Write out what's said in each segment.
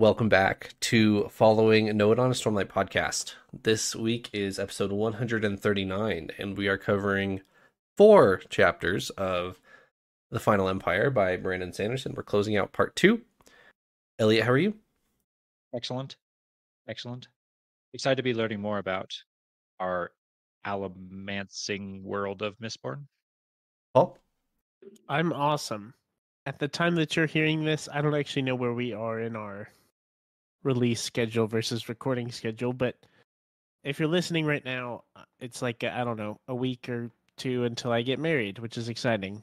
Welcome back to following Nohadon a Stormlight podcast. This week is episode 139, and we are covering four chapters of The Final Empire by Brandon Sanderson. We're closing out part two. Elliot, how are you? Excellent. Excellent. Excited to be learning more about our allomancing world of Mistborn. Paul? I'm awesome. At the time that you're hearing this, I don't actually know where we are in our release schedule versus recording schedule, but if you're listening right now, uh, it's like I don't know, a week or two until I get married, which is exciting.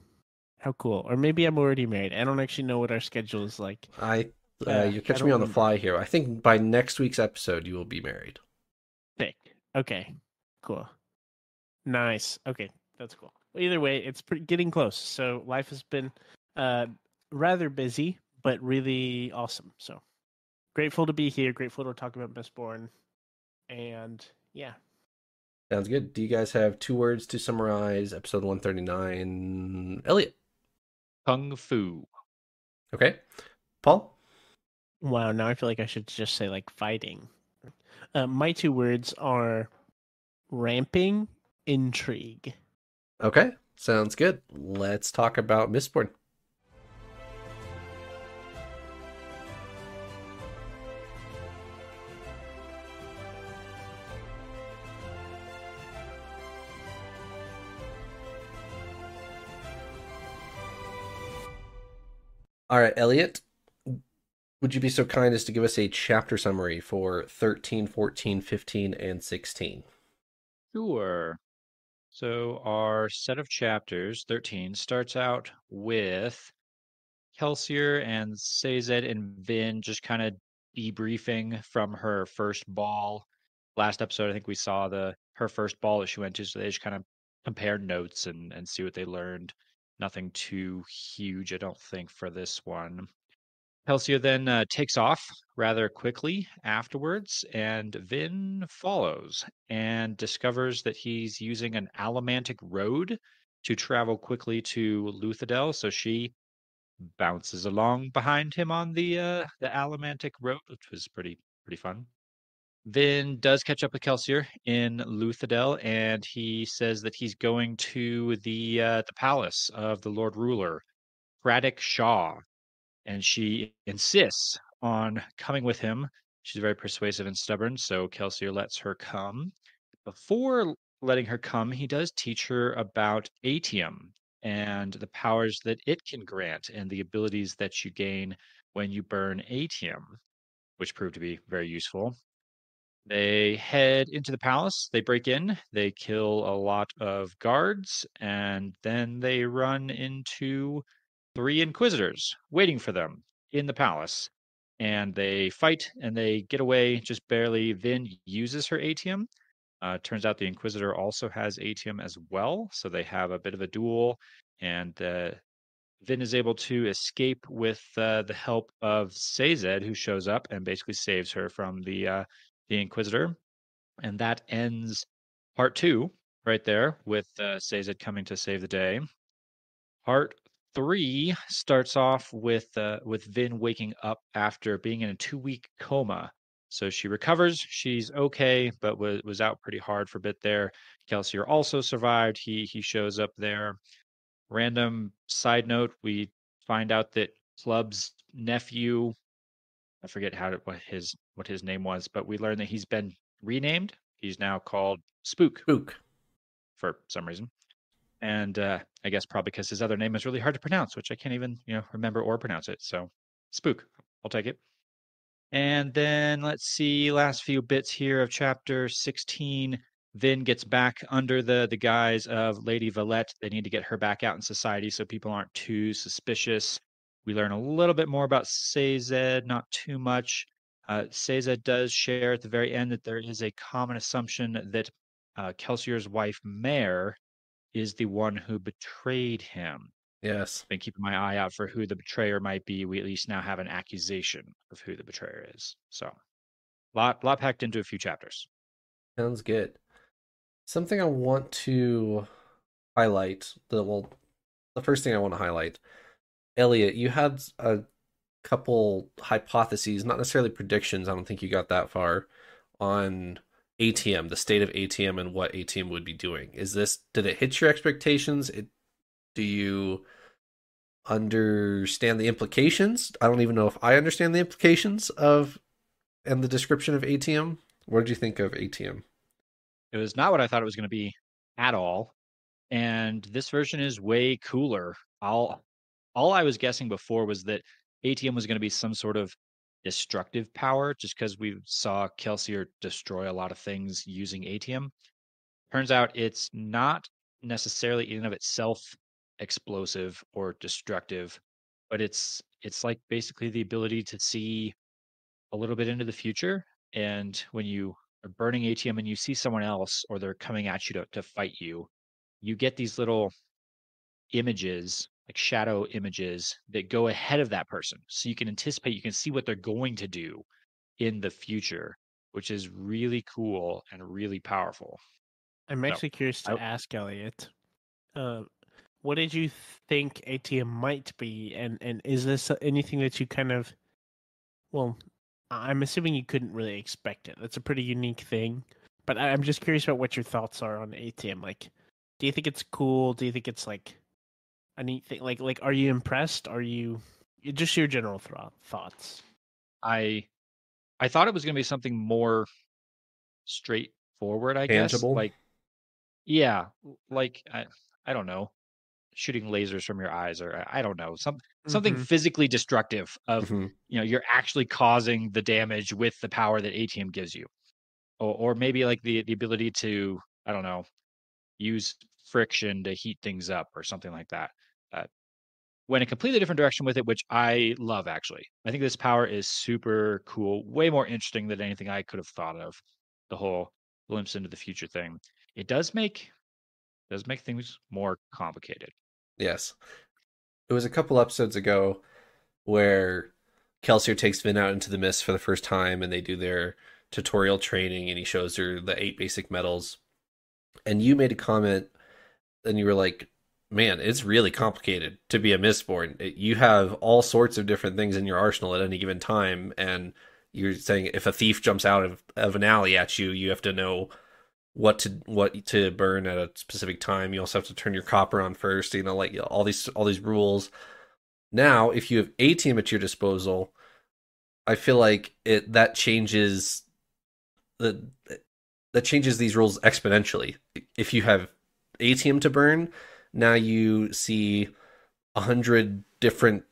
How cool. Or maybe I'm already married. I don't actually know what our schedule is like. I uh, Uh, you're I catching me on the fly here. I think by next week's episode you will be married. Thick. Okay. Cool. Nice. Okay, that's cool. Either way, it's pretty, getting close. So life has been uh, rather busy, but really awesome. So grateful to be here. Grateful to talk about Mistborn, and yeah, Sounds good. Do you guys have two words to summarize episode 139? Elliot. Kung Fu. Okay. Paul? wow. Now I feel like I should just say like fighting. Uh, my two words are ramping intrigue. Okay. Sounds good. Let's talk about Mistborn. All right, Elliot, would you be so kind as to give us a chapter summary for 13, 14, 15, and 16? Sure. So our set of chapters, 13, starts out with Kelsier and Sazed and Vin just kind of debriefing from her first ball. Last episode, I think we saw the her first ball that she went to, so they just kind of compare notes and and see what they learned. Nothing too huge, I don't think, for this one. Kelsier then uh, takes off rather quickly afterwards, and Vin follows and discovers that he's using an allomantic road to travel quickly to Luthadel. So she bounces along behind him on the uh, the allomantic road, which was pretty pretty fun. Vin does catch up with Kelsier in Luthadel, and he says that he's going to the uh, the palace of the Lord Ruler, Kredik Shaw, and she insists on coming with him. She's very persuasive and stubborn, so Kelsier lets her come. Before letting her come, he does teach her about Atium and the powers that it can grant and the abilities that you gain when you burn Atium, which proved to be very useful. They head into the palace, they break in, they kill a lot of guards, and then they run into three inquisitors waiting for them in the palace. And they fight and they get away just barely. Vin uses her Atium. Uh, turns out the Inquisitor also has Atium as well, so they have a bit of a duel. And uh, Vin is able to escape with uh, the help of Sazed, who shows up and basically saves her from the uh, the Inquisitor. And that ends part two right there with uh, Sazed coming to save the day. Part three starts off with uh, with Vin waking up after being in a two week coma. So she recovers. She's okay, but was was out pretty hard for a bit there. Kelsier also survived. He he shows up there. Random side note: we find out that Club's nephew, I forget how to, what his what his name was, but we learn that he's been renamed. He's now called Spook Spook. for some reason. And uh, I guess probably because his other name is really hard to pronounce, which I can't even you know remember or pronounce it. So spook, I'll take it. And then let's see, last few bits here of chapter 16. Vin gets back under the the guise of Lady Valette. They need to get her back out in society so people aren't too suspicious. We learn a little bit more about Sazed, not too much. Uh, Sazed does share at the very end that there is a common assumption that uh, Kelsier's wife, Mare, is the one who betrayed him. Yes. Been keeping my eye out for who the betrayer might be. We at least now have an accusation of who the betrayer is. So, lot lot packed into a few chapters. Sounds good. Something I want to highlight. The well, the first thing I want to highlight, Elliot, you had a couple hypotheses, not necessarily predictions. I don't think you got that far on Atium, the state of Atium, and what Atium would be doing. Is this did it hit your expectations? It, do you understand the implications? I don't even know if I understand the implications of and the description of Atium. What did you think of Atium? It was not what I thought it was going to be at all. And this version is way cooler. All all I was guessing before was that Atium was going to be some sort of destructive power just because we saw Kelsier destroy a lot of things using Atium. Turns out it's not necessarily in and of itself explosive or destructive, but it's it's like basically the ability to see a little bit into the future. And when you are burning Atium and you see someone else or they're coming at you to, to fight you, you get these little images like shadow images that go ahead of that person. So you can anticipate, you can see what they're going to do in the future, which is really cool and really powerful. I'm actually so, curious to I, ask Elliot, uh, what did you think Atium might be, and and is this anything that you kind of, well, I'm assuming you couldn't really expect it. That's a pretty unique thing, but I'm just curious about what your thoughts are on Atium. Like, do you think it's cool? Do you think it's like a neat thing? Like, like, are you impressed? Are you just your general th- thoughts? I, I thought it was going to be something more straightforward. I Tangible. guess, like, yeah, like I, I don't know, shooting lasers from your eyes, or I don't know, some something mm-hmm. physically destructive. Of mm-hmm. you know, you're actually causing the damage with the power that Atium gives you, or, or maybe like the the ability to I don't know, use friction to heat things up or something like that went a completely different direction with it, which I love actually. I think this power is super cool, way more interesting than anything I could have thought of. The whole glimpse into the future thing. It does make does make things more complicated. Yes. It was a couple episodes ago where Kelsier takes Vin out into the mist for the first time and they do their tutorial training and he shows her the eight basic metals. And you made a comment and you were like, man, it's really complicated to be a Mistborn. You have all sorts of different things in your arsenal at any given time, and you're saying if a thief jumps out of, of an alley at you, you have to know what to what to burn at a specific time. You also have to turn your copper on first. You know, like all these all these rules. Now, if you have Atium at your disposal, I feel like it that changes the that changes these rules exponentially. If you have Atium to burn, now you see a hundred different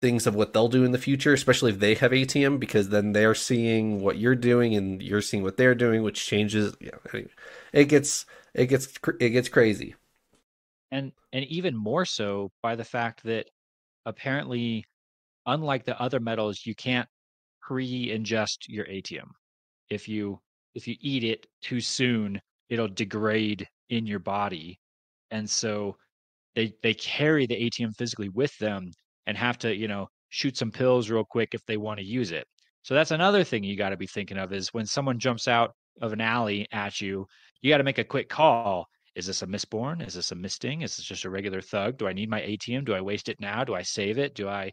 things of what they'll do in the future, especially if they have Atium, because then they're seeing what you're doing and you're seeing what they're doing, which changes. Yeah, it gets it gets it gets crazy. And and even more so by the fact that apparently, unlike the other metals, you can't pre-ingest your Atium. If you if you eat it too soon, it'll degrade in your body and so they they carry the Atium physically with them and have to you know shoot some pills real quick if they want to use it. So that's another thing you got to be thinking of is when someone jumps out of an alley at you, you got to make a quick call. Is this a Mistborn Is this a misting? Is this just a regular thug? Do I need my Atium? Do I waste it now? Do I save it? Do I?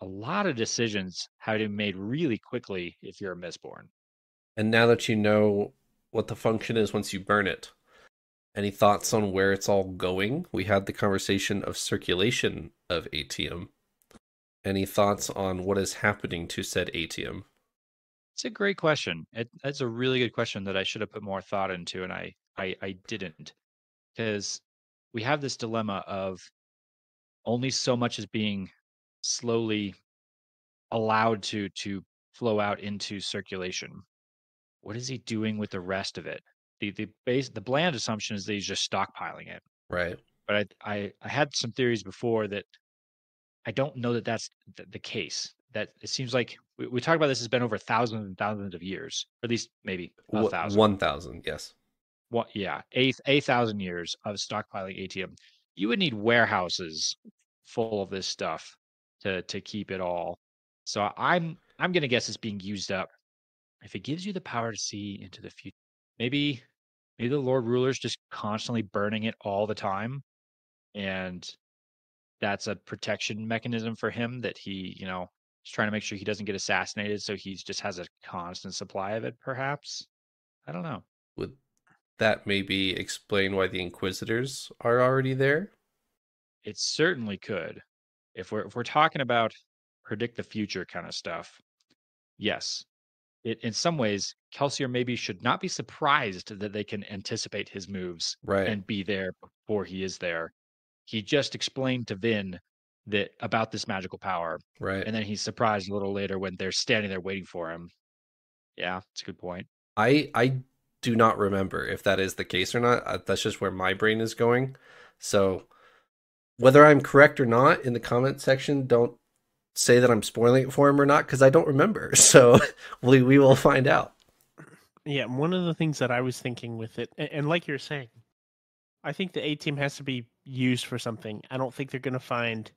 A lot of decisions have to be made really quickly if you're a Mistborn And now that you know what the function is once you burn it, any thoughts on where it's all going? We had the conversation of circulation of Atium. Any thoughts on what is happening to said Atium? It's a great question. It, it's a really good question that I should have put more thought into, and I I, I didn't, because we have this dilemma of only so much is being slowly allowed to to flow out into circulation. What is he doing with the rest of it? the the base the bland assumption is that he's just stockpiling it. Right. But I I, I had some theories before that I don't know that that's the, the case. That it seems like we, we talked about this has been over thousands and thousands of years, or at least maybe a thousand. One thousand, yes. What? Yeah, a a thousand years of stockpiling Atium. You would need warehouses full of this stuff to to keep it all. So I'm I'm gonna guess it's being used up. If it gives you the power to see into the future, maybe maybe the Lord Ruler's just constantly burning it all the time. And that's a protection mechanism for him that he, you know, is trying to make sure he doesn't get assassinated. So he just has a constant supply of it, perhaps. I don't know. Would that maybe explain why the Inquisitors are already there? It certainly could. If we're if we're talking about predict the future kind of stuff, yes. It, in some ways, Kelsier maybe should not be surprised that they can anticipate his moves Right. and be there before he is there. He just explained to Vin that about this magical power, right. and then he's surprised a little later when they're standing there waiting for him. Yeah, it's a good point. I I do not remember if that is the case or not. That's just where my brain is going. So whether I'm correct or not in the comment section, don't say that I'm spoiling it for him or not because I don't remember. So we we will find out. Yeah, one of the things that I was thinking with it, and, and like you're saying, I think the Atium has to be used for something. I don't think they're going to find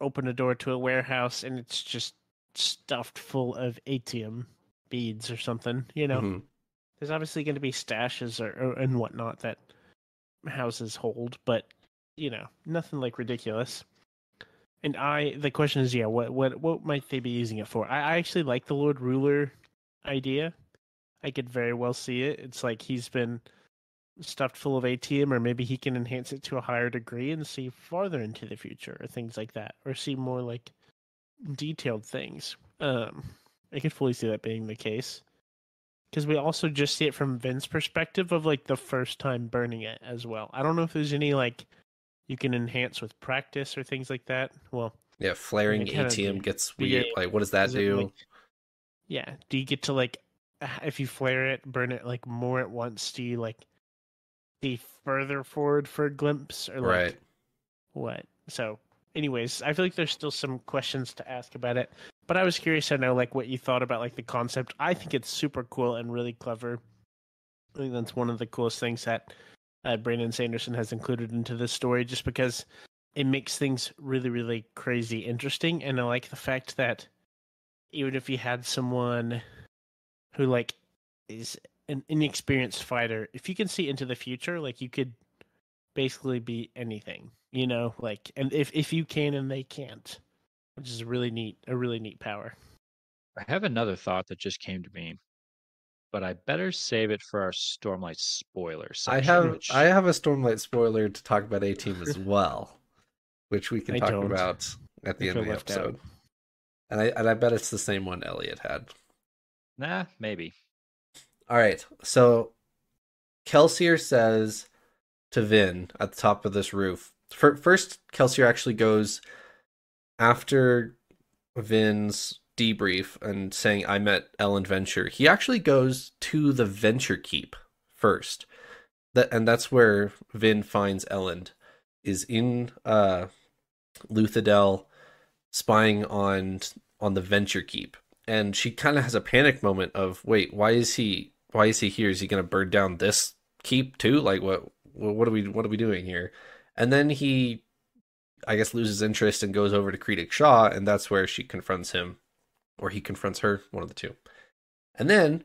open a door to a warehouse and it's just stuffed full of Atium beads or something. You know, Mhm. there's obviously going to be stashes or, or and whatnot that houses hold, but you know, nothing like ridiculous. And I, the question is, yeah, what what what might they be using it for? I, I actually like the Lord Ruler idea. I could very well see it. It's like he's been stuffed full of Atium, or maybe he can enhance it to a higher degree and see farther into the future, or things like that, or see more like detailed things. Um, I could fully see that being the case because we also just see it from Vin's perspective of like the first time burning it as well. I don't know if there's any like you can enhance with practice or things like that. Well, Yeah, flaring Atium gets yeah, weird. Like, what does that do? like- yeah. Do you get to like if you flare it, burn it like more at once? Do you like see further forward for a glimpse or like right. what? So, anyways, I feel like there's still some questions to ask about it. But I was curious to know like what you thought about like the concept. I think it's super cool and really clever. I think that's one of the coolest things that uh, Brandon Sanderson has included into this story, just because it makes things really, really crazy interesting. And I like the fact that even if you had someone who like is an inexperienced fighter, if you can see into the future, like you could basically be anything, you know, like and if if you can and they can't, which is really neat, a really neat power. I have another thought that just came to me, but I better save it for our Stormlight spoiler I have which- I have a Stormlight spoiler to talk about Atium as well, which we can I talk don't. about at the I end of the left out. episode. And I and I bet it's the same one Elliot had. Nah, maybe. All right. So Kelsier says to Vin at the top of this roof. First, Kelsier actually goes after Vin's debrief and saying, I met Elend Venture. He actually goes to the Venture Keep first. That and that's where Vin finds Elend is in uh Luthadel spying on on the Venture Keep. And she kind of has a panic moment of wait why is he why is he here? Is he going to burn down this keep too? Like what what are we what are we doing here? And then he i guess loses interest and goes over to Kredik Shaw and that's where she confronts him or he confronts her one of the two and then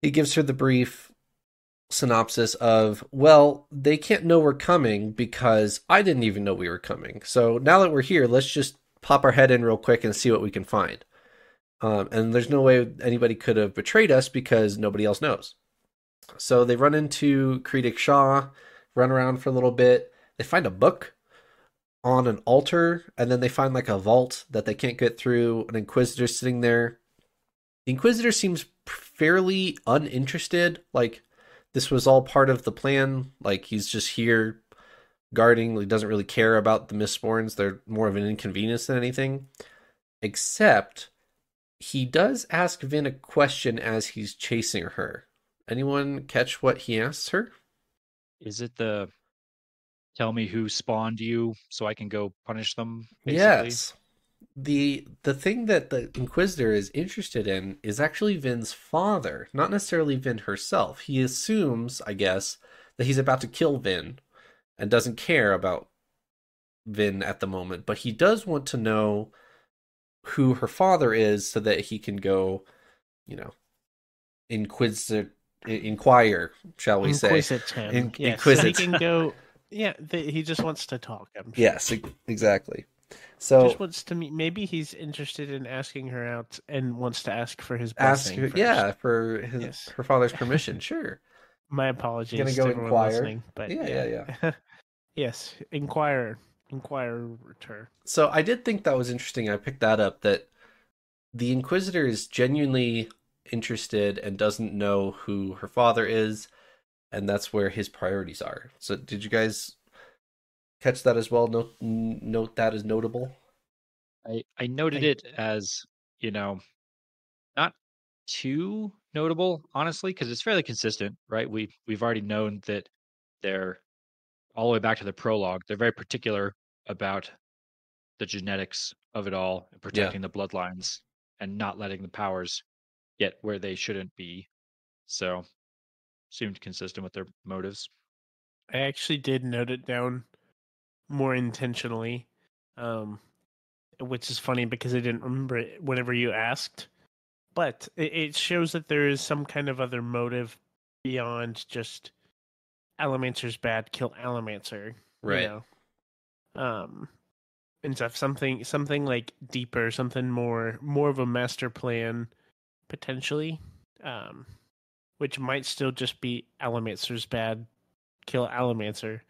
he gives her the brief synopsis of well they can't know we're coming because i didn't even know we were coming so now that we're here let's just pop our head in real quick and see what we can find um, and there's no way anybody could have betrayed us because nobody else knows. So they run into Kredik Shaw, run around for a little bit. They find a book on an altar, and then they find like a vault that they can't get through. An Inquisitor sitting there. The Inquisitor seems fairly uninterested. Like this was all part of the plan. Like he's just here guarding. He doesn't really care about the Mistborns. They're more of an inconvenience than anything. Except he does ask Vin a question as he's chasing her. Anyone catch what he asks her? Is it the tell me who spawned you so I can go punish them? Basically? Yes. The the thing that the Inquisitor is interested in is actually Vin's father, not necessarily Vin herself. He assumes, I guess, that he's about to kill Vin and doesn't care about Vin at the moment, but he does want to know who her father is so that he can go, you know, inquisitor inquire, shall we say. Inquisit him. In- yes, so he can go Yeah, he just wants to talk. I'm sure. Yes, exactly. So just wants to meet. Maybe he's interested in asking her out and wants to ask for his ask her, yeah, for his Yes. her father's permission. Sure. My apologies. Gonna go inquire? listening, but Yeah, yeah, yeah, yes, inquire, inquire her. So I did think that was interesting. I picked that up that the Inquisitor is genuinely interested and doesn't know who her father is, and that's where his priorities are. So did you guys catch that as well? Note n- note that as notable. I, I noted I- it as, you know, not too notable, honestly, because it's fairly consistent, right? We we've already known that they're all the way back to the prologue. They're very particular about the genetics of it all and protecting the bloodlines and not letting the powers get where they shouldn't be. So seemed consistent with their motives. I actually did note it down more intentionally, um, which is funny because I didn't remember it whenever you asked. But it, it shows that there is some kind of other motive beyond just Allomancer's bad, kill Allomancer. you Right. know? Um, and stuff. Something, something like deeper, something more, more of a master plan, potentially. Um, which might still just be Allomancer's bad, kill Allomancer,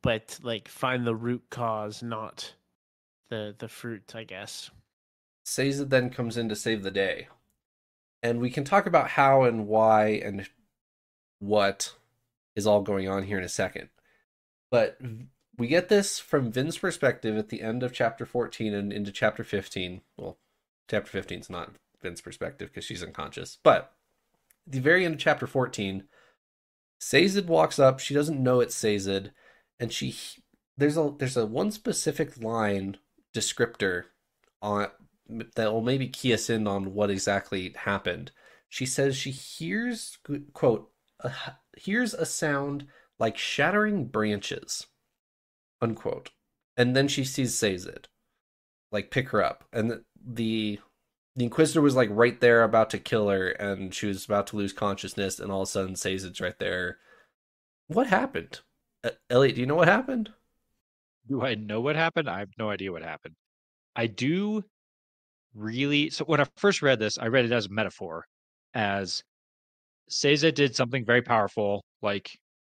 but like find the root cause, not the the fruit, I guess. Sazed then comes in to save the day. And we can talk about how and why and what is all going on here in a second. But we get this from Vin's perspective at the end of chapter 14 and into chapter 15. Well, chapter 15 is not Vin's perspective because she's unconscious. But the very end of chapter 14, Sazed walks up. She doesn't know it's Sazed. And she there's a there's a one specific line descriptor on that will maybe key us in on what exactly happened. She says she hears quote a, hears a sound like shattering branches, unquote, and then she sees Sazed, like pick her up, and the, the the Inquisitor was like right there about to kill her, and she was about to lose consciousness, and all of a sudden Sazed's right there. What happened? Uh, Elliot, do you know what happened? Do I know what happened? I have no idea what happened. I do really so when I first read this, I read it as a metaphor, as Sazed did something very powerful, like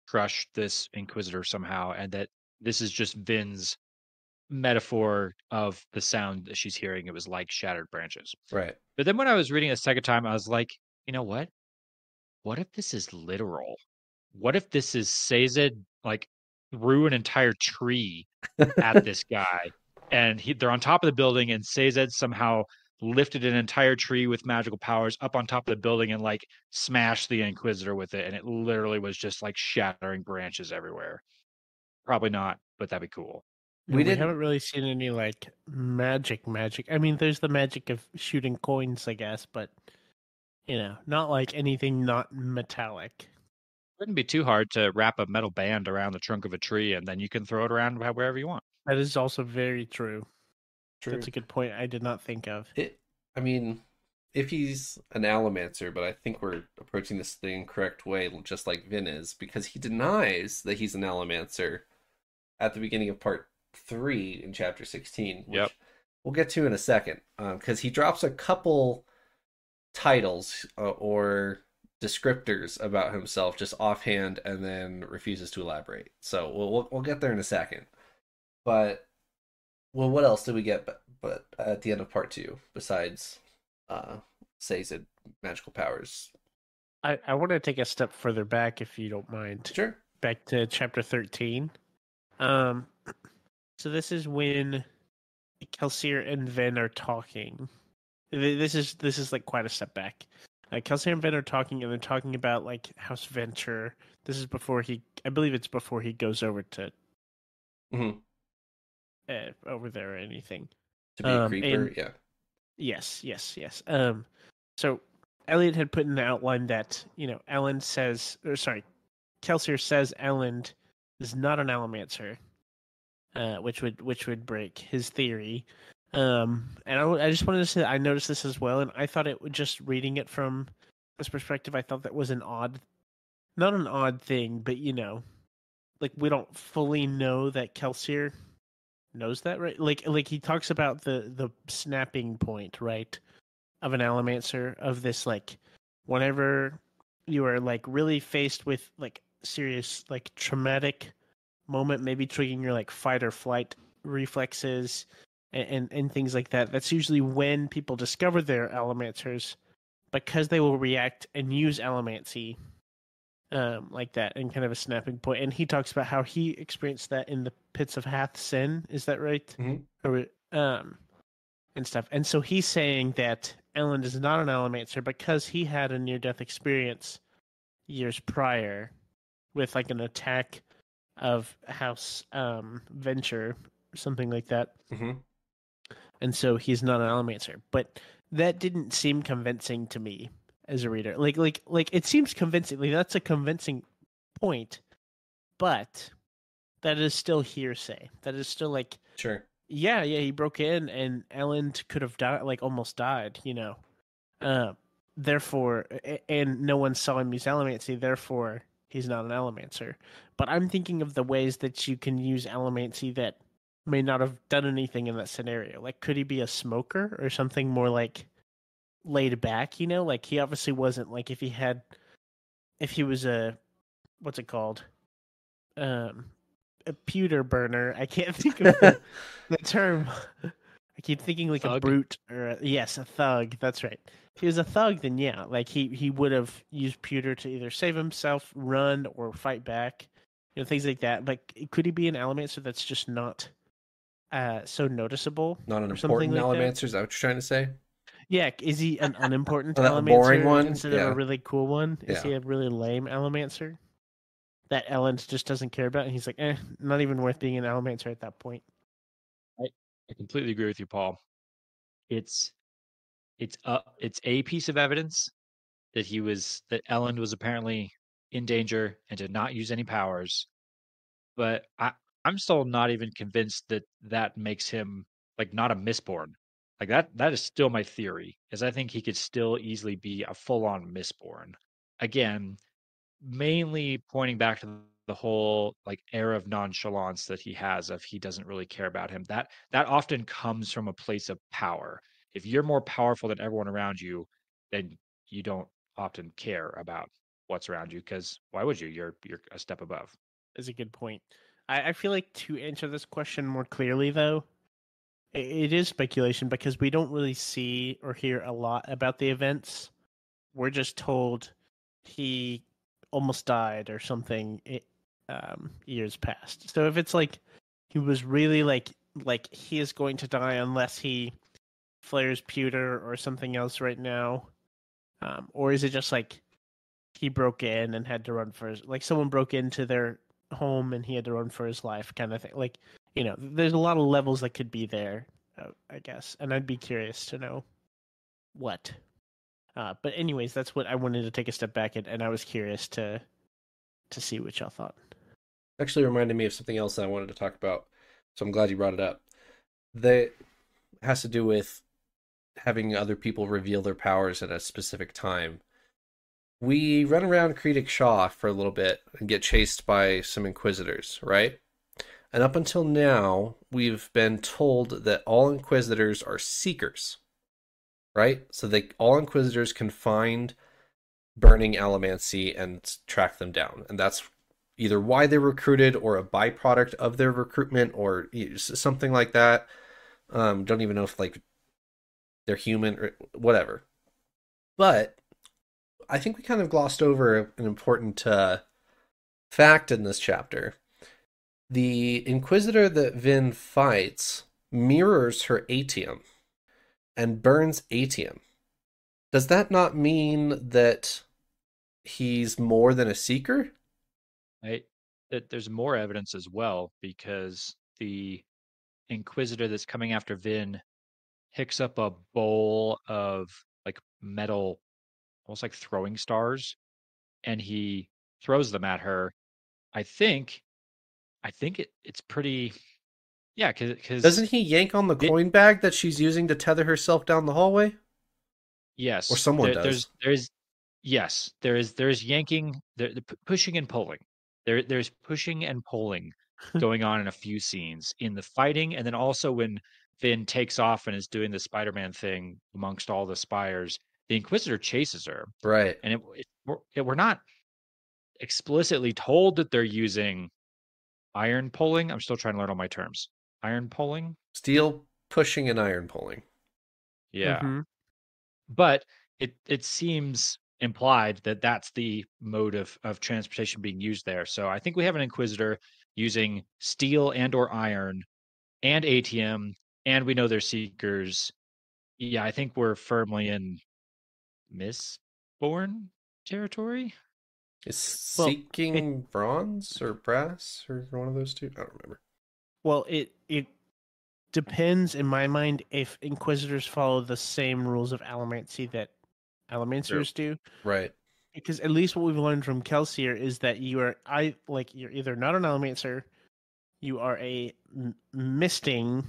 crush this Inquisitor somehow, and that this is just Vin's metaphor of the sound that she's hearing. It was like shattered branches. Right. But then when I was reading it a second time, I was like, you know what? What if this is literal? What if this is Sazed like threw an entire tree at this guy and he, they're on top of the building and Sazed somehow lifted an entire tree with magical powers up on top of the building and like smashed the Inquisitor with it and it literally was just like shattering branches everywhere. Probably not, but that'd be cool. We, We we didn't- haven't really seen any like magic magic. I mean, there's the magic of shooting coins, I guess, but you know, not like anything not metallic. Wouldn't be too hard to wrap a metal band around the trunk of a tree and then you can throw it around wherever you want. That is also very true. True. That's a good point. I did not think of. It, I mean, if he's an Allomancer, but I think we're approaching this the incorrect way, just like Vin is, because he denies that he's an Allomancer at the beginning of part three in chapter 16, which Yep. we'll get to in a second, because he drops a couple titles uh, or descriptors about himself just offhand and then refuses to elaborate. So we'll, we'll, we'll get there in a second. But well, what else did we get? But, but at the end of part two, besides uh, Sazed magical powers. I, I want to take a step further back, if you don't mind. Sure. Back to chapter thirteen. Um, so this is when Kelsier and Vin are talking. This is this is like quite a step back. Uh, Kelsier and Vin are talking, and they're talking about like House Venture. This is before he, I believe it's before he goes over to Mhm. uh, over there or anything. To be a Um, creeper, and- yeah. Yes, yes, yes. Um, so Elliot had put in the outline that you know Elend says, or sorry, Kelsier says Elend is not an Allomancer, uh, which would which would break his theory. Um, and I just wanted to say I noticed this as well, and I thought it would just reading it from this perspective. I thought that was an odd, not an odd thing, but you know, like we don't fully know that Kelsier knows that, right? Like like he talks about the the snapping point, right, of an Allomancer of this like whenever you are like really faced with like serious like traumatic moment, maybe triggering your like fight or flight reflexes and, and, and things like that. That's usually when people discover their Allomancers because they will react and use Allomancy um, like that and kind of a snapping point. And he talks about how he experienced that in the pits of Hathsin. Is that right? Mhm. Or um, and stuff. And so he's saying that Elend is not an Allomancer because he had a near death experience years prior with like an attack of House um, Venture something like that. hmm And so he's not an Allomancer. But that didn't seem convincing to me as a reader. Like like like it seems convincing. Like that's a convincing point, but that is still hearsay. That is still like Sure. yeah, yeah, he broke in and Elend could have died, like almost died, you know. Uh, therefore, and no one saw him use Allomancy, therefore he's not an Allomancer. But I'm thinking of the ways that you can use Allomancy that may not have done anything in that scenario. Like, could he be a smoker or something more like laid back, you know? Like, he obviously wasn't, like, if he had, if he was a, what's it called? Um, a pewter burner. I can't think of the, the term. I keep thinking like a brute or a, yes, a thug. That's right. If he was a thug, then yeah, like he he would have used pewter to either save himself, run, or fight back. You know, things like that. Like, could he be an Allomancer that's just not uh so noticeable? Not an something important like that? Allomancer. Is that what you're trying to say? Yeah, is he an unimportant Oh, that boring one? instead Yeah. of a really cool one? Is Yeah. he a really lame Allomancer that Elend just doesn't care about? And he's like, eh, not even worth being an Allomancer at that point. I completely agree with you, Paul. It's it's a it's a piece of evidence that he was that Elend was apparently in danger and did not use any powers. But I I'm still not even convinced that that makes him like not a Mistborn. Like that that is still my theory. Is I think he could still easily be a full-on Mistborn. Again, mainly pointing back to the whole like air of nonchalance that he has of he doesn't really care about him that that often comes from a place of power if you're more powerful than everyone around you then you don't often care about what's around you because why would you you're you're a step above is a good point. I, I feel like to answer this question more clearly, though, i it is speculation because we don't really see or hear a lot about the events. We're just told he almost died or something um, years past. So if it's like he was really like like he is going to die unless he flares pewter or something else right now, um, or is it just like he broke in and had to run for his like someone broke into their home and he had to run for his life kind of thing like you know there's a lot of levels that could be there uh, i guess and i'd be curious to know what uh, but anyways that's what i wanted to take a step back and, and i was curious to to see what y'all thought Actually, reminded me of something else that I wanted to talk about. So I'm glad you brought it up. That has to do with having other people reveal their powers at a specific time. We run around Kredik Shaw for a little bit and get chased by some Inquisitors, right? And up until now, we've been told that all Inquisitors are seekers, right? So they all Inquisitors can find burning allomancy and track them down, and that's either why they're recruited or a byproduct of their recruitment or something like that. Um, don't even know if like they're human or whatever. But I think we kind of glossed over an important uh, fact in this chapter. The Inquisitor that Vin fights mirrors her Atium and burns Atium. Does that not mean that he's more than a seeker? right that there's more evidence as well because the inquisitor that's coming after vin picks up a bowl of like metal almost like throwing stars and he throws them at her i think i think it, it's pretty yeah because Doesn't he yank on the It- coin bag that she's using to tether herself down the hallway? yes or someone there- there's does. there's yes there is there's yanking there the p- pushing and pulling there there's pushing and pulling going on in a few scenes in the fighting, and then also when Vin takes off and is doing the Spider-Man thing amongst all the spires. The Inquisitor chases her, Right. and it, it, we're, it- we're not explicitly told that they're using iron pulling. I'm still trying to learn all my terms. Iron pulling, Steel pushing and iron pulling. yeah, Mhm. but it it seems implied that that's the mode of of transportation being used there. So I think we have an Inquisitor using steel and or iron and ATM, and we know they're seekers. Yeah, I think we're firmly in Mistborn territory. Is Well, seeking bronze or brass or one of those two? I don't remember. Well, it it depends in my mind if Inquisitors follow the same rules of Allomancy that Allomancers do. Right. Because at least what we've learned from Kelsier is that you are I like you're either not an Allomancer, you are a m- misting,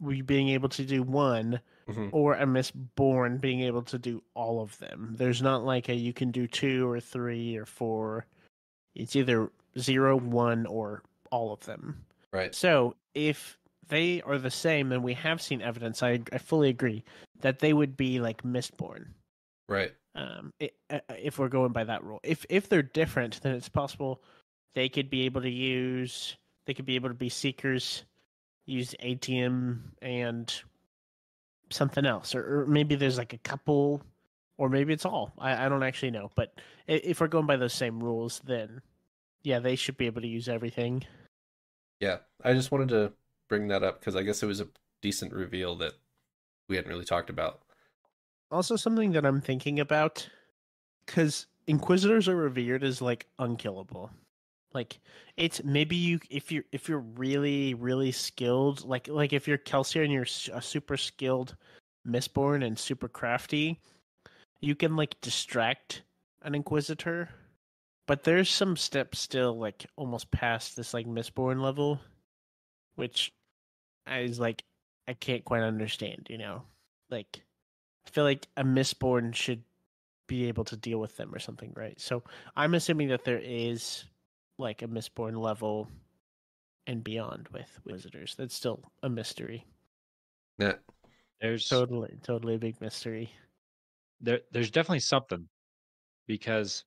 we being able to do one, Mhm. or a Mistborn being able to do all of them. There's not like a you can do two or three or four. It's either zero, one, or all of them. Right. So if they are the same, then we have seen evidence. I I fully agree that they would be like Mistborn. Right. Um, i uh, if we're going by that rule, if if they're different, then it's possible they could be able to use. They could be able to be seekers, use Atium and something else, or, or maybe there's like a couple, or maybe it's all. I, I don't actually know, but if we're going by those same rules, then yeah, they should be able to use everything. Yeah. I just wanted to bring that up because I guess it was a decent reveal that we hadn't really talked about. Also, something that I'm thinking about, because Inquisitors are revered as like unkillable. Like it's maybe you if you're if you're really really skilled, like like if you're Kelsier and you're a super skilled Mistborn and super crafty, you can like distract an Inquisitor. But there's some steps still like almost past this like Mistborn level, which is like I can't quite understand. You know, like I feel like a Mistborn should be able to deal with them or something, right? So I'm assuming that there is like a Mistborn level and beyond with visitors. That's still a mystery. Yeah. There's Totally, totally a big mystery. there there's definitely something because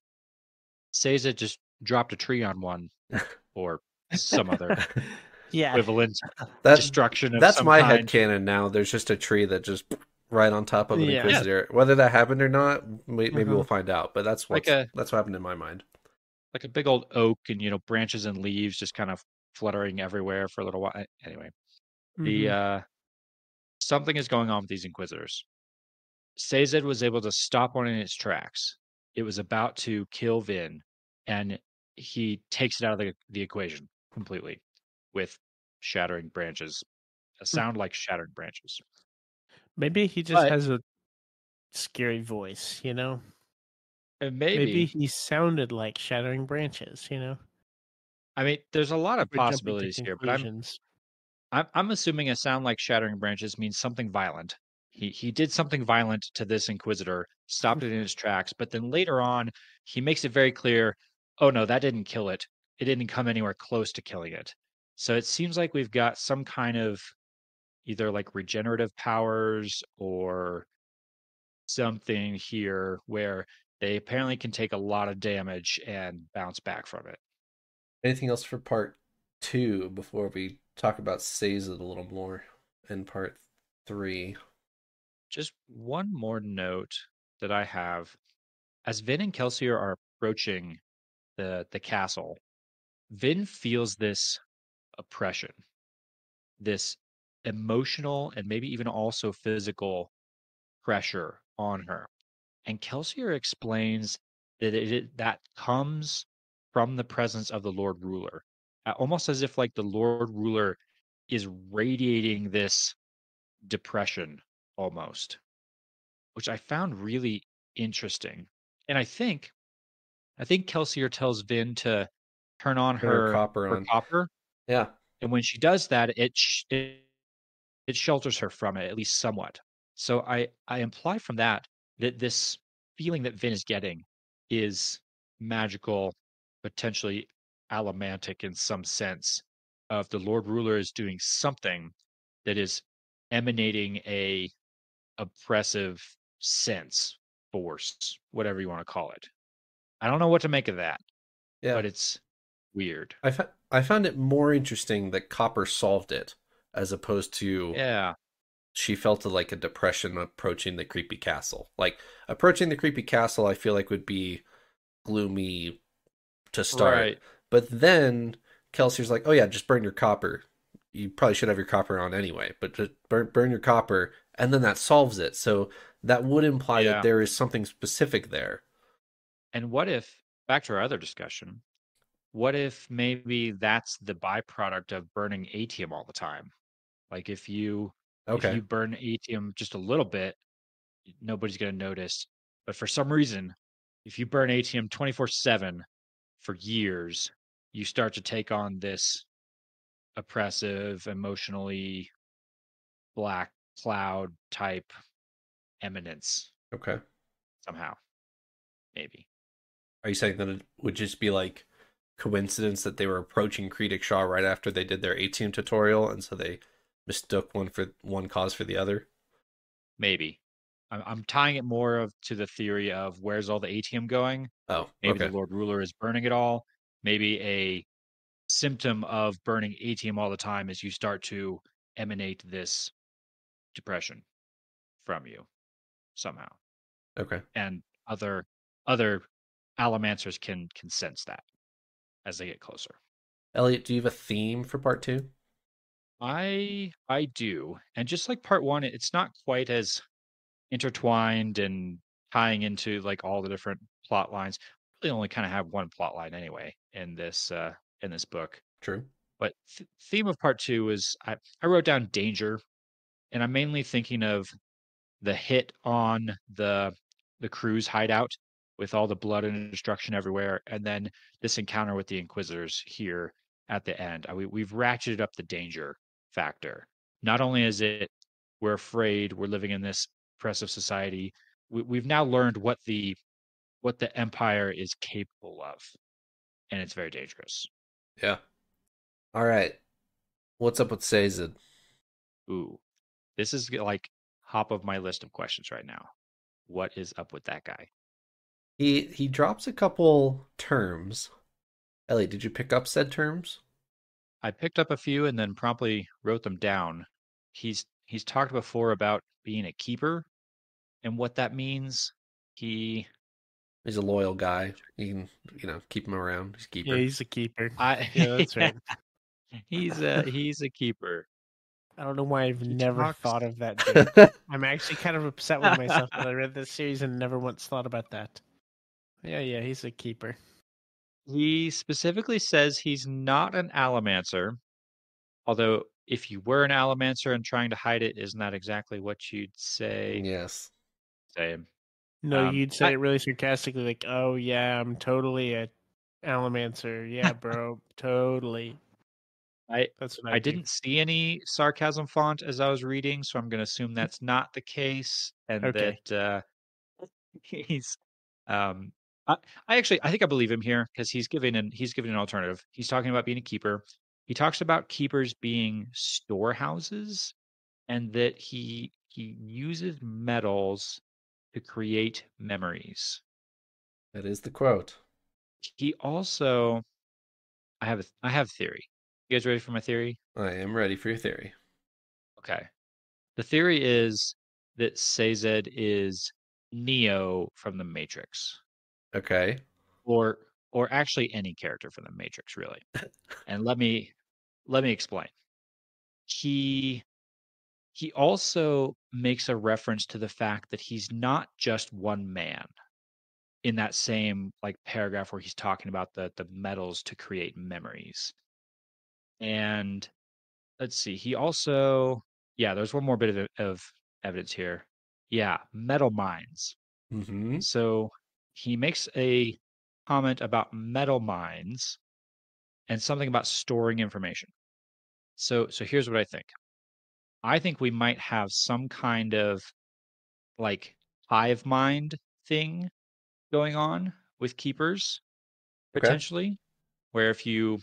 Sazed just dropped a tree on one or some other Yeah, equivalent That destruction of that's some my kind. head canon now. There's just a tree that just right on top of an Yeah. inquisitor. Whether that happened or not, may- maybe Mhm. we'll find out. But that's Like what a- that's what happened in my mind. Like a big old oak and you know branches and leaves just kind of fluttering everywhere for a little while. Anyway, the Mhm. uh something is going on with these inquisitors. Sazed was able to stop one in its tracks. It was about to kill Vin, and he takes it out of the, the equation completely with shattering branches. A sound like shattered branches. maybe he just but- has a scary voice. You know, maybe, maybe, he sounded like shattering branches. You know, I mean, there's a lot of We're possibilities here, but I'm. I'm I'm assuming a sound like shattering branches means something violent. He he did something violent to this inquisitor, stopped hmm. it in its tracks, but then later on he makes it very clear, oh no, that didn't kill it. It didn't come anywhere close to killing it. So it seems like we've got some kind of either like regenerative powers or something here where they apparently can take a lot of damage and bounce back from it. Anything else for part two before we talk about Sazed a little more in part three? just one more note that I have. As Vin and Kelsier are approaching the the castle, Vin feels this oppression, this emotional and maybe even also physical pressure on her. And Kelsier explains that it, that comes from the presence of the Lord Ruler, almost as if like the Lord Ruler is radiating this depression almost, which I found really interesting. And I think, I think Kelsier tells Vin to turn on her her, copper her on. copper, Yeah. and when she does that, it, sh- it it shelters her from it at least somewhat. So I I imply from that that this feeling that Vin is getting is magical, potentially allomantic in some sense of the Lord Ruler is doing something that is emanating a oppressive sense, force, whatever you want to call it. I don't know what to make of that, Yeah. but it's weird. I, fa- I found it more interesting that Copper solved it as opposed to Yeah. She felt like a depression approaching the creepy castle. Like approaching the creepy castle, I feel like would be gloomy to start. Right. But then Kelsier's like, "Oh yeah, just burn your copper. You probably should have your copper on anyway, but just burn burn your copper, and then that solves it." So that would imply Yeah. that there is something specific there. And what if, back to our other discussion, what if maybe that's the byproduct of burning atium all the time? Like if you Okay. if you burn atium just a little bit, nobody's going to notice. But for some reason, if you burn atium 24 7 for years, you start to take on this oppressive, emotionally black cloud type eminence Okay. somehow. Maybe. Are you saying that it would just be like coincidence that they were approaching Kredik Shaw right after they did their atium tutorial, and so they mistook one for one cause for the other? Maybe. I'm, I'm tying it more of to the theory of where's all the atium going? Oh, Maybe okay. the Lord Ruler is burning it all. Maybe a symptom of burning atium all the time is you start to emanate this depression from you somehow. Okay. And other other allomancers can can sense that as they get closer. Elliot, do you have a theme for part two? I I do. And just like part one, it- it's not quite as intertwined and tying into like all the different plot lines. Really only kind of have one plot line anyway in this uh in this book. True. But th- theme of part two is I, I wrote down danger, and I'm mainly thinking of the hit on the the crew's hideout with all the blood and destruction everywhere, and then this encounter with the Inquisitors here at the end. Uh, We, we've ratcheted up the danger factor. Not only is it we're afraid we're living in this oppressive society, we, we've now learned what the what the Empire is capable of, and it's very dangerous. Yeah. All right. What's up with Sazed? Ooh, this is like top of my list of questions right now. What is up with that guy? He he drops a couple terms. Ellie, did you pick up said terms? I picked up a few and then promptly wrote them down. He's he's talked before about being a keeper and what that means. He He's a loyal guy. You can you know keep him around. He's a keeper. Yeah, he's a keeper. I Yeah, that's right. he's a he's a keeper. I don't know why I've He never talks- thought of that. I'm actually kind of upset with myself that I read this series and never once thought about that. Yeah, yeah, he's a keeper. He specifically says he's not an allomancer. Although if you were an allomancer and trying to hide it, isn't that exactly what you'd say? yes. Say No, Um, you'd say I- it really sarcastically, like, "Oh yeah, I'm totally a Allomancer. Yeah, bro, totally." I That's what I, I didn't see any sarcasm font as I was reading, so I'm going to assume that's not the case, and Okay. that uh, he's. Um, I, I actually I think I believe him here because he's giving an he's giving an alternative. He's talking about being a keeper. He talks about keepers being storehouses, and that he he uses metals to create memories. That is the quote. He also, I have a I have a theory. You guys ready for my theory? I am ready for your theory. Okay. The theory is that Sazed is Neo from the Matrix, Okay. or or actually any character from the Matrix, really. and let me let me explain. He he also makes a reference to the fact that he's not just one man in that same like paragraph where he's talking about the the metals to create memories. And let's see, he also yeah, there's one more bit of, of evidence here. Yeah, metal minds. Mm-hmm. So he makes a comment about metal minds and something about storing information. So so here's what I think. I think we might have some kind of like hive mind thing going on with keepers Okay. potentially. where if you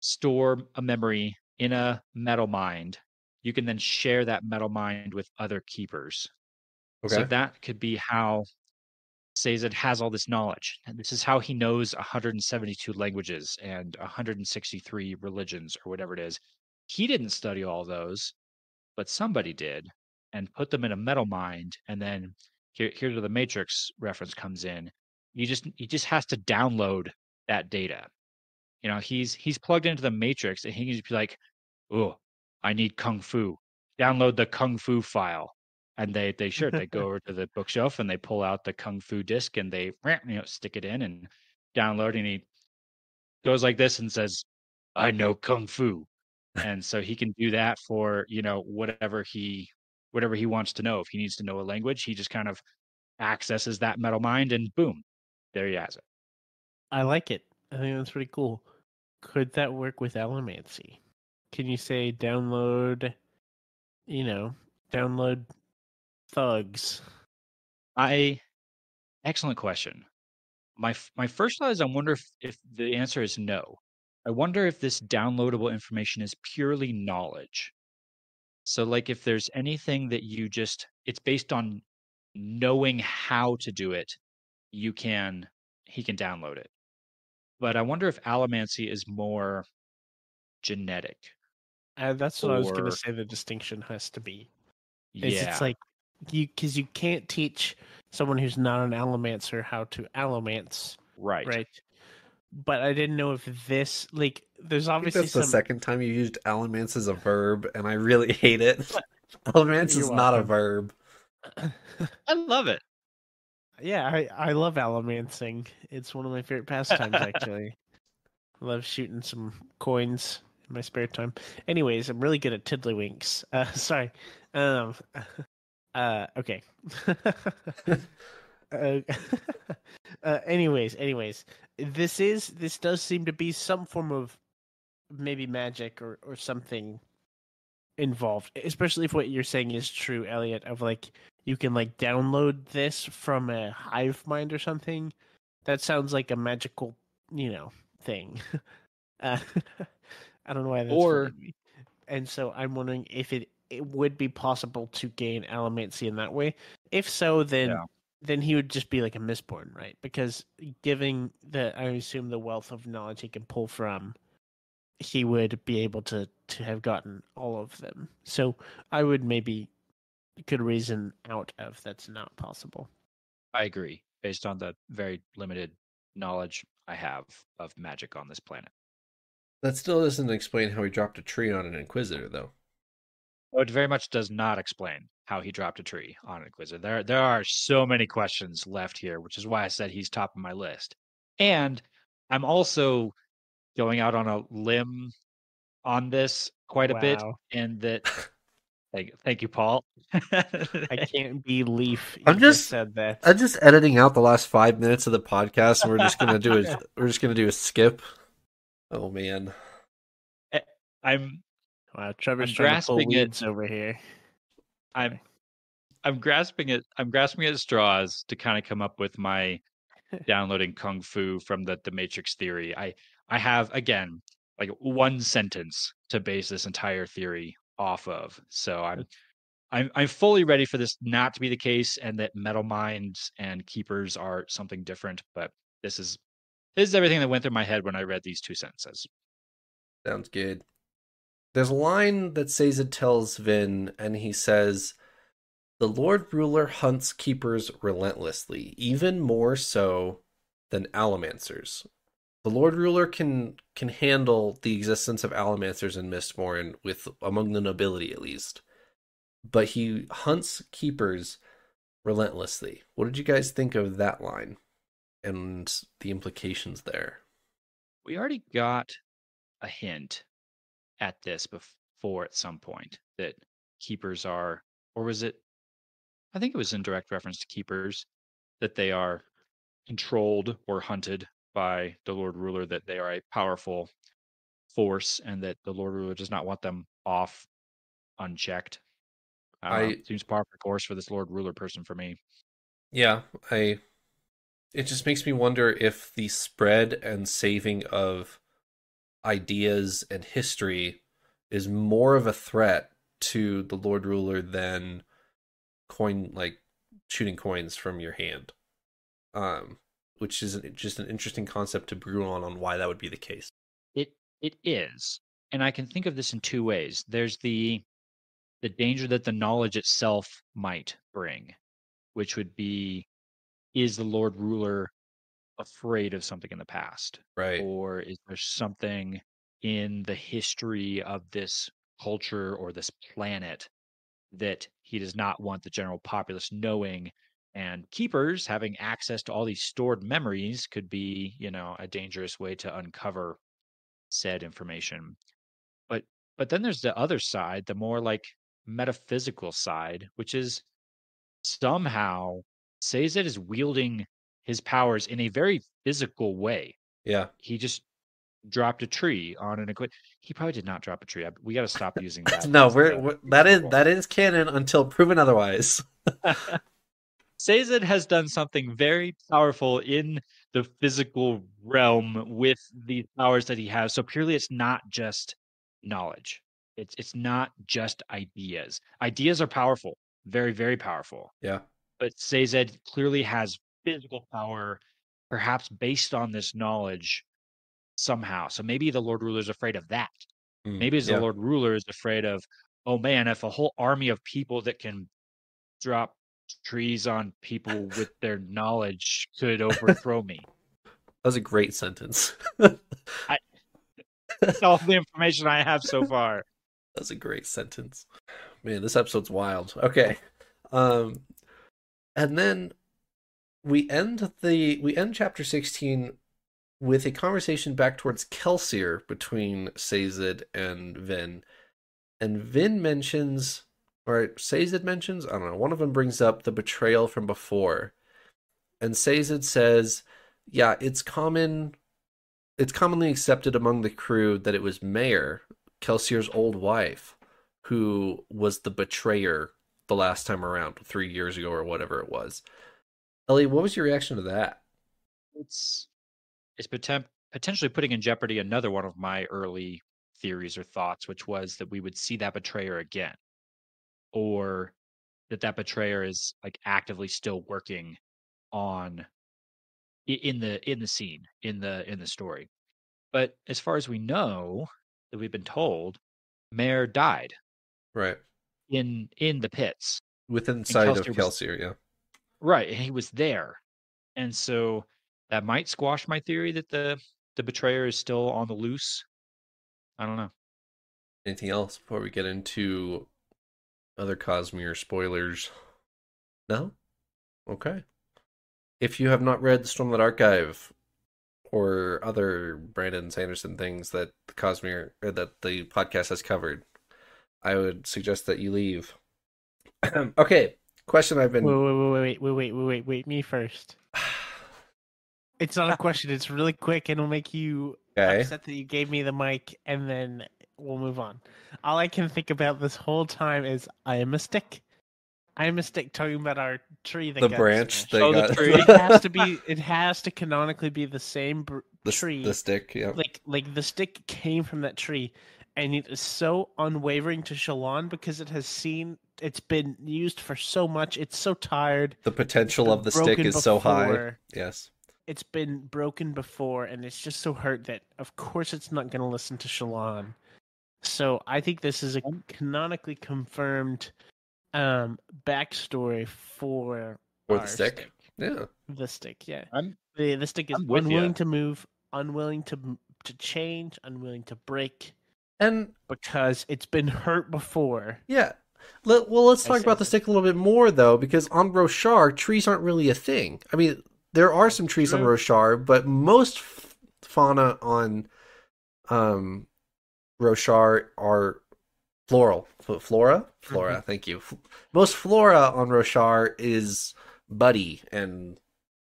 store a memory in a metal mind, you can then share that metal mind with other keepers. Okay. So that could be how Sazed has all this knowledge. And this is how he knows 172 languages and 163 religions or whatever it is. He didn't study all those, but somebody did and put them in a metal mind. And then here, here's where the Matrix reference comes in. You just he just has to download that data. You know, he's he's plugged into the Matrix and he can just be like, "Oh, I need kung fu. Download the kung fu file." And they they sure they go over to the bookshelf and they pull out the kung fu disc and they you know stick it in and download and he goes like this and says, "I know kung fu," and so he can do that for you know whatever he whatever he wants to know. If he needs to know a language, he just kind of accesses that metal mind and boom, there he has it. I like it. I think that's pretty cool. Could that work with Allomancy? Can you say download, you know, download thugs? I excellent question. My my first thought is I wonder if, if the answer is no. I wonder if this downloadable information is purely knowledge. So like if there's anything that you just it's based on knowing how to do it, you can he can download it. But I wonder if allomancy is more genetic. Uh, that's what I was gonna say. The distinction has to be. Is Yeah. It's like you because you can't teach someone who's not an allomancer how to allomance, right. right? But I didn't know if this like there's I think obviously that's the second time you used allomance as a verb, and I really hate it. allomance You're is not a verb. I love it. Yeah, I, I love allomancing. It's one of my favorite pastimes, actually. I love shooting some coins in my spare time. Anyways, I'm really good at tiddlywinks. Uh, sorry. Um, uh, okay. uh, uh, anyways, anyways, this is this does seem to be some form of maybe magic or or something involved, especially if what you're saying is true, Elliot. Of like you can like download this from a hive mind or something. That sounds like a magical, you know, thing. uh, I don't know why that's Or- funny and so I'm wondering if it it would be possible to gain allomancy in that way. If so, then Yeah. then he would just be like a Mistborn, right? Because giving the I assume the wealth of knowledge he can pull from, he would be able to to have gotten all of them. So I would maybe could reason out of that's not possible. I agree, based on the very limited knowledge I have of magic on this planet. That still doesn't explain how he dropped a tree on an inquisitor, though. Oh, It very much does not explain how he dropped a tree on Inquisitor. There, there are so many questions left here, which is why I said he's top of my list. And I'm also going out on a limb on this quite a bit, Wow. and that. Thank, thank you, Paul. I can't believe you I'm just- said that. I'm just editing out the last five minutes of the podcast, and we're just gonna do a we're just gonna do a skip. Oh man, eh, I'm wow, Trevor's I'm trying to pull grasping it. over here. I'm I'm grasping it. I'm grasping at straws to kind of come up with my downloading kung fu from the the Matrix theory. I I have again like one sentence to base this entire theory off of. So I'm I'm I'm fully ready for this not to be the case, and that metal minds and keepers are something different. But this is this is everything that went through my head when I read these two sentences. sounds good. There's a line that Sazed tells Vin, and he says, "The Lord Ruler hunts keepers relentlessly, even more so than Allomancers. The Lord Ruler can can handle the existence of Allomancers in Mistborn with among the nobility at least, but he hunts keepers relentlessly. What did you guys think of that line and the implications there? We already got a hint at this before at some point that keepers are, or was it? I think it was in direct reference to keepers that they are controlled or hunted by the Lord Ruler, that they are a powerful force, and that the Lord Ruler does not want them off unchecked. Know, I- seems for course for this Lord Ruler person for me. Yeah, I. It just makes me wonder if the spread and saving of ideas and history is more of a threat to the Lord Ruler than coin like shooting coins from your hand. Um, which is just an interesting concept to brew on on why that would be the case. It it is, and I can think of this in two ways. There's the the danger that the knowledge itself might bring, which would be, is the Lord Ruler afraid of something in the past, Right. or is there something in the history of this culture or this planet that he does not want the general populace knowing and keepers having access to all these stored memories could be you know a dangerous way to uncover said information but but then there's the other side the more like metaphysical side which is somehow Sazed is wielding his powers in a very physical way Yeah. he just dropped a tree on an equipment he probably did not drop a tree we got to stop using that no, we're, we're that is that is canon until proven otherwise. Sazed has done something very powerful in the physical realm with the powers that he has. So purely, it's not just knowledge. It's it's not just ideas. Ideas are powerful, very very powerful. Yeah. But Sazed clearly has physical power, perhaps based on this knowledge somehow. So maybe the Lord Ruler is afraid of that. Mm, Maybe yeah. the Lord Ruler is afraid of, oh man, if a whole army of people that can drop trees on people with their knowledge could overthrow me. That was a great sentence. That's all the information I have so far. That's a great sentence. Man, this episode's wild. Okay. Um and then we end the we end chapter 16 with a conversation back towards Kelsier between Sazed and Vin. And Vin mentions or Sazed mentions, I don't know, one of them brings up the betrayal from before. And Sazed says, "Yeah, it's common it's commonly accepted among the crew that it was Mare, Kelsier's old wife, who was the betrayer the last time around, three years ago or whatever it was. Ellie, what was your reaction to that? It's it's poten- potentially putting in jeopardy another one of my early theories or thoughts, which was that we would see that betrayer again, or that that betrayer is like actively still working on in the in the scene in the in the story. But as far as we know, that we've been told, Mare died Right. in in the pits. Within sight of Kelsier was- Kelsier, yeah. Right, and he was there. And so that might squash my theory that the the betrayer is still on the loose. I don't know. Anything else before we get into other Cosmere spoilers? No? Okay. If you have not read the Stormlight Archive or other Brandon Sanderson things that the Cosmere that the podcast has covered, I would suggest that you leave. okay, Question I've been. Wait, wait, wait, wait, wait, wait, wait, wait. Me first. it's not a question. It's really quick, and it'll make you okay. upset that you gave me the mic, and then we'll move on. All I can think about this whole time is I am a stick. I am a stick talking about our tree. That the branch. That oh, got... the tree. it has to be. It has to canonically be the same br- the, tree. The stick. Yeah. Like like the stick came from that tree and it is so unwavering to Shallan because it has seen it's been used for so much it's so tired The potential of the stick broken is so high. Yes. it's been broken before and it's just so hurt that of course it's not going to listen to Shallan so I think this is a canonically confirmed um backstory for Or the our stick. Yeah. the stick yeah I'm the the stick is I'm with ya. unwilling to move unwilling to to change unwilling to break And because it's been hurt before. Yeah. Let, well, let's talk about the stick a little bit more, though, because on Roshar, trees aren't really a thing. I mean, there are some trees on True. Roshar, but most f- fauna on um, Roshar are floral. F- Flora? Flora, Mm-hmm. thank you. Most flora on Roshar is buddy and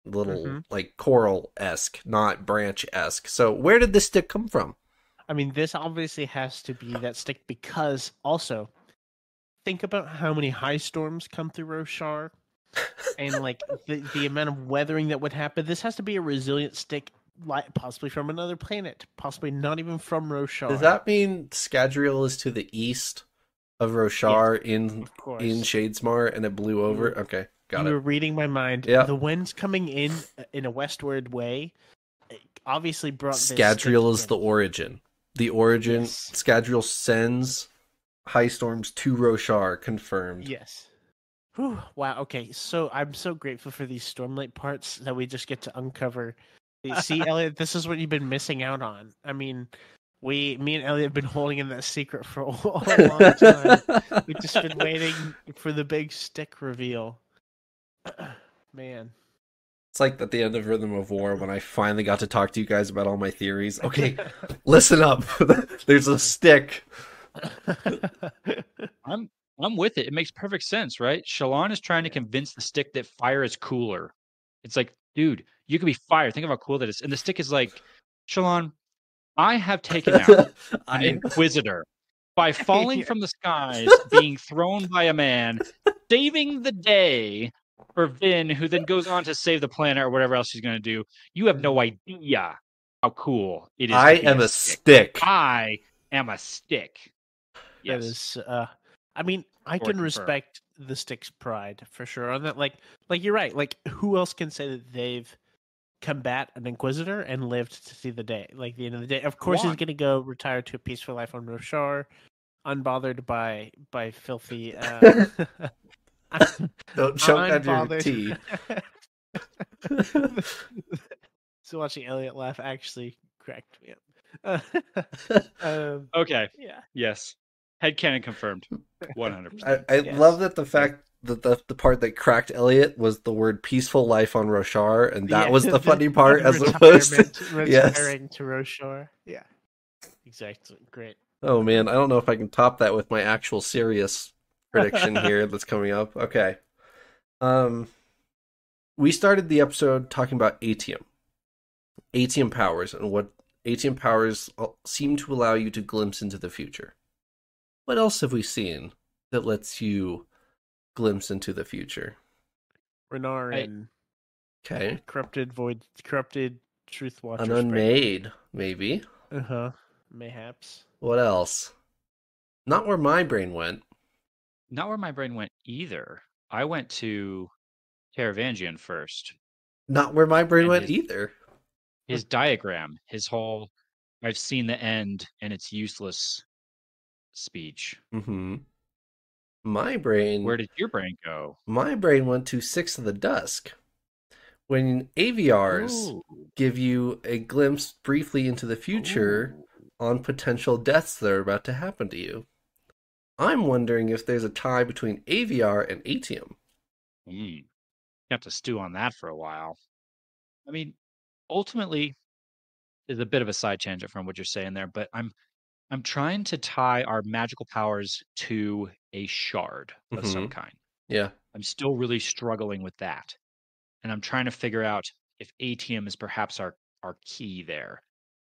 little, Mhm. like, coral esque, not branch esque. So, where did this stick come from? I mean, this obviously has to be that stick because also think about how many high storms come through Roshar and like the, the amount of weathering that would happen. This has to be a resilient stick like possibly from another planet, possibly not even from Roshar. Does that mean Scadrial is to the east of Roshar in of in Shadesmar and it blew over? Okay, got you it. You were reading my mind. Yeah. The winds coming in uh, in a westward way uh, obviously brought Scadrial is the origin. The origin. Yes. Scadrial sends high storms to Roshar. Confirmed. Yes. Whew, wow. Okay. So I'm so grateful for these Stormlight parts that we just get to uncover. See, Elliot, this is what you've been missing out on. I mean, we, me and Elliot have been holding in that secret for a a long time. We've just been waiting for the big stick reveal. Man. It's like at the end of Rhythm of War when I finally got to talk to you guys about all my theories. Okay, listen up. There's a stick. I'm I'm with it. It makes perfect sense, right? Shallan is trying to convince the stick that fire is cooler. It's like, dude, you could be fire. Think of how cool that is. And the stick is like, Shallan, I have taken out an inquisitor by falling from the skies, being thrown by a man, saving the day for Vin, who then goes on to save the planet or whatever else he's going to do. You have no idea how cool it is. I am a stick. stick. I am a stick. Yes. is, uh, I mean, I Or can confirmed. respect the stick's pride for sure on that. Like, like you're right. Like, who else can say that they've combat an inquisitor and lived to see the day? Like the end of the day, of course, he's gonna go retire to a peaceful life on Roshar, unbothered by by filthy. Uh, Don't choke on your unbothered. tea. so watching Elliot laugh actually cracked me up. um, Okay. yeah. Yes. Headcanon confirmed. 100%. I, I Yes. love that the fact that the, the part that cracked Elliot was the word peaceful life on Roshar, and that Yeah, was the funny part as opposed to. retirement- yes. retiring to Roshar. Yeah, exactly. Great. Oh man, I don't know if I can top that with my actual serious prediction here that's coming up. Okay. Um we started the episode talking about Atium. Atium powers and what Atium powers seem to allow you to glimpse into the future. What else have we seen that lets you glimpse into the future? Renarin Okay. corrupted void, corrupted truth watcher. An unmade, maybe. Uh huh. Mayhaps. What else? Not where my brain went. Not where my brain went either. I went to Taravangian first. Not where my brain And went his- either. His diagram, his whole I've seen the end and it's useless speech. Mm-hmm. My brain Where did your brain go? my brain went to Six of the Dusk. When Aviars Ooh, give you a glimpse briefly into the future ooh. on potential deaths that are about to happen to you. I'm wondering if there's a tie between Aviar and Atium. Mm. You have to stew on that for a while. I mean, ultimately, is a bit of a side tangent from what you're saying there, but I'm I'm trying to tie our magical powers to a shard of some kind. Yeah. I'm still really struggling with that. And I'm trying to figure out if atium is perhaps our our key there.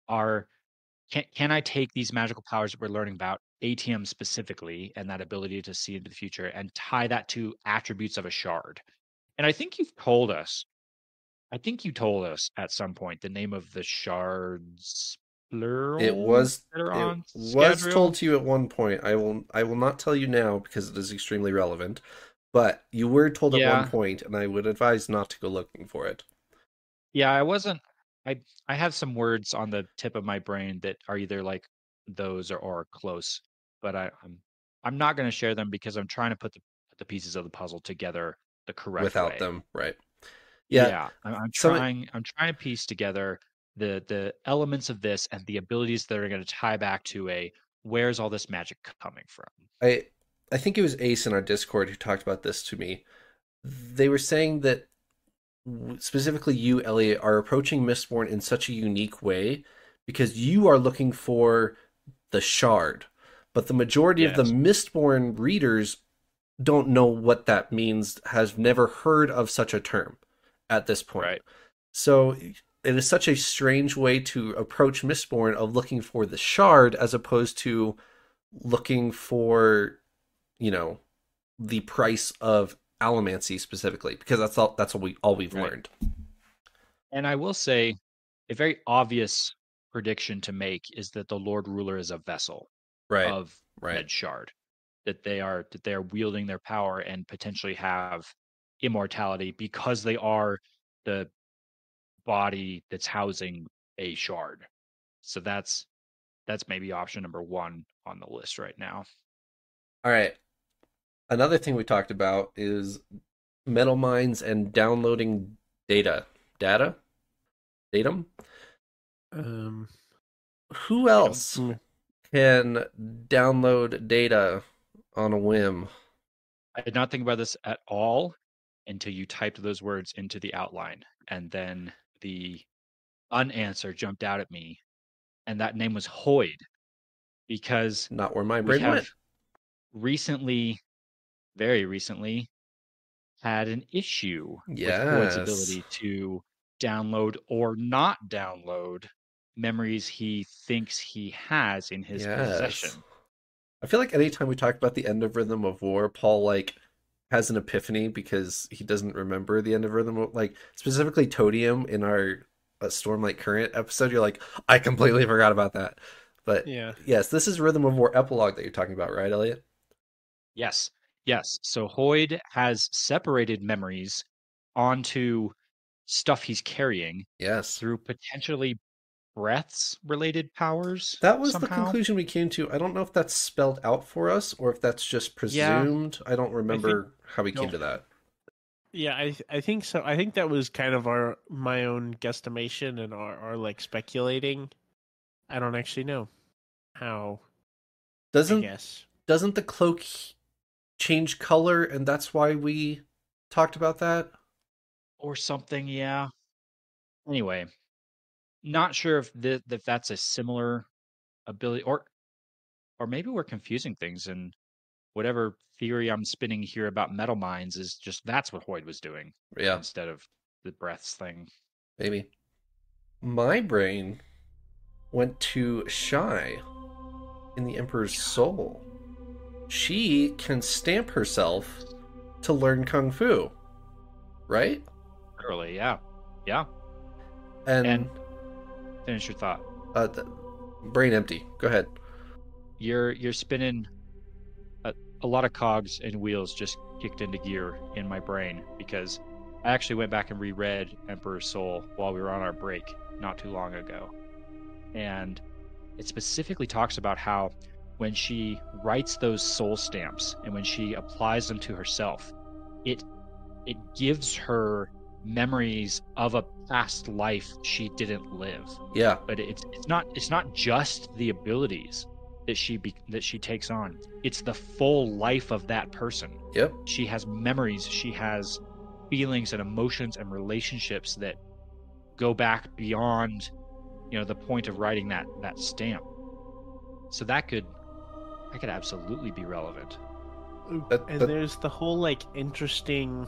Are can can I take these magical powers that we're learning about atium specifically and that ability to see into the future and tie that to attributes of a shard? And I think you've told us. I think you told us at some point the name of the shards plural. It was it was told to you at one point. I will I will not tell you now because it is extremely relevant. But you were told at one point, and I would advise not to go looking for it. Yeah, I wasn't. I I have some words on the tip of my brain that are either like those or, or close, but I, I'm I'm not going to share them because I'm trying to put the the pieces of the puzzle together the correct without way. them, right? Yeah. Yeah, I'm, I'm trying. I'm trying to piece together the the elements of this and the abilities that are going to tie back to a where's all this magic coming from. I I think it was Ace in our Discord who talked about this to me. They were saying that specifically you, Elliot, are approaching Mistborn in such a unique way because you are looking for the shard, but the majority of the Mistborn readers don't know what that means, has never heard of such a term at this point. Right. So it is such a strange way to approach Mistborn of looking for the shard as opposed to looking for, you know, the price of allomancy specifically, because that's all that's all we all we've Right. learned. And I will say, a very obvious prediction to make is that the Lord Ruler is a vessel Right. of right. Red Shard. That they are that they are wielding their power and potentially have immortality because they are the body that's housing a shard. So that's that's maybe option number one on the list right now. All right. Another thing we talked about is metal minds and downloading data. Data? Datum? Um, Who else can download data on a whim? I did not think about this at all until you typed those words into the outline. And then the unanswer jumped out at me. And that name was Hoid. Because Not where my brain went. recently, very recently, had an issue with Yes. Hoid's ability to download or not download memories he thinks he has in his possession. I feel like anytime we talk about the end of Rhythm of War, Paul like has an epiphany because he doesn't remember the end of Rhythm of like specifically Todium in our uh, Stormlight Current episode. You're like, I completely forgot about that. But yeah. yes, this is Rhythm of War epilogue that you're talking about, right, Elliot? Yes, yes. So Hoid has separated memories onto stuff he's carrying Yes. through potentially breaths related powers. That was the conclusion we came to. I don't know if that's spelled out for us or if that's just Yeah. presumed. I don't remember how we came no. to that. Yeah, I I think so. I think that was kind of our my own guesstimation and our, our like speculating. I don't actually know how. Doesn't guess. doesn't the cloak change color and that's why we talked about that? or something. Yeah. Anyway, not sure if th- if that's a similar ability, or or maybe we're confusing things, and whatever theory I'm spinning here about metal minds is just that's what Hoid was doing Yeah, instead of the breaths thing. maybe. My brain went to Shai in the Emperor's Soul. She can stamp herself to learn Kung Fu, right? Literally, yeah, yeah. And, And- Finish your thought. uh, th- brain empty. Go ahead. You're you're spinning a, a lot of cogs and wheels just kicked into gear in my brain because I actually went back and reread Emperor's Soul while we were on our break not too long ago. And it specifically talks about how when she writes those soul stamps and when she applies them to herself, it it gives her memories of a past life she didn't live. Yeah, but it's it's not it's not just the abilities that she be, that she takes on. It's the full life of that person. Yep. she has memories. She has feelings and emotions and relationships that go back beyond you know the point of writing that that stamp. So that could that could absolutely be relevant. That- and there's the whole like interesting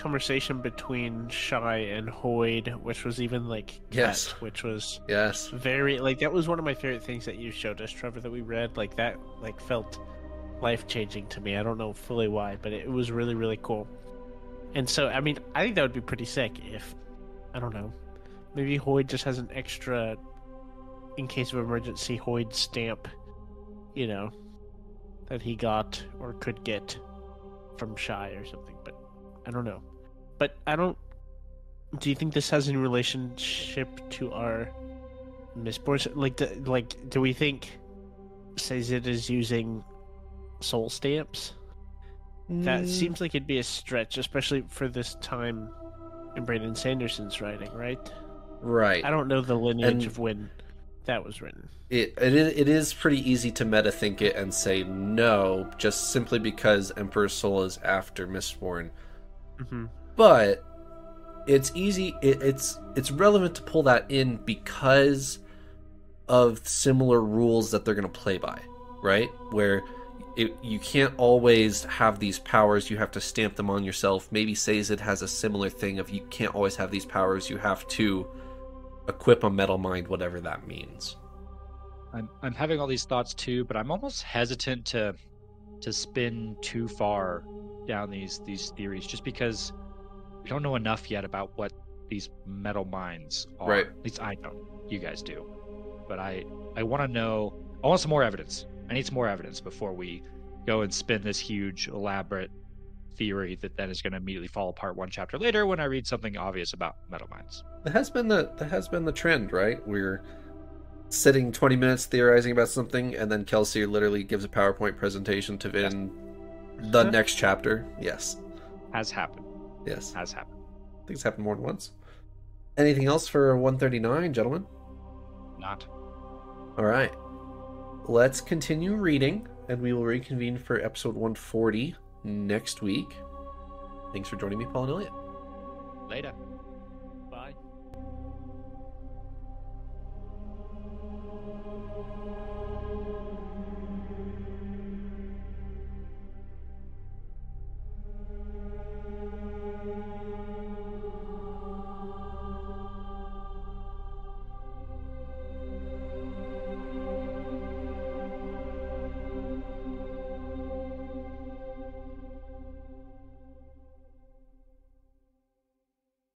conversation between Shai and Hoid, which was even like Yes. that, which was Yes. very like that was one of my favorite things that you showed us, Trevor, that we read. Like that like felt life changing to me. I don't know fully why, but it was really, really cool. And so I mean, I think that would be pretty sick if I don't know. Maybe Hoid just has an extra in case of emergency Hoid stamp, you know, that he got or could get from Shai or something, but I don't know. But I don't do you think this has any relationship to our Mistborn? Like, do, like, do we think Sazed is using soul stamps? That Mm, seems like it'd be a stretch, especially for this time in Brandon Sanderson's writing, right? right. I don't know the lineage And- of when that was written. It, it is it is pretty easy to meta think it and say no, just simply because Emperor's Soul is after Mistborn. hmm But it's easy. It, it's it's relevant to pull that in because of similar rules that they're going to play by, right? Where it, you can't always have these powers. You have to stamp them on yourself. Maybe Sazed has a similar thing of you can't always have these powers. You have to equip a metal mind, whatever that means. I'm I'm having all these thoughts too, but I'm almost hesitant to to spin too far down these these theories just because we don't know enough yet about what these metal minds are. Right. At least I don't. You guys do. But I I want to know. I want some more evidence. I need some more evidence before we go and spin this huge, elaborate theory that then is going to immediately fall apart one chapter later when I read something obvious about metal minds. That has been the that has been the trend, right? We're sitting 20 minutes theorizing about something, and then Kelsier literally gives a PowerPoint presentation to Vin the next chapter. Yes, Has happened. Yes. Has happened. I think it's happened more than once. Anything else for 139, gentlemen? Not. All right. Let's continue reading, and we will reconvene for episode 140 next week. Thanks for joining me, Paul and Elliot. Later.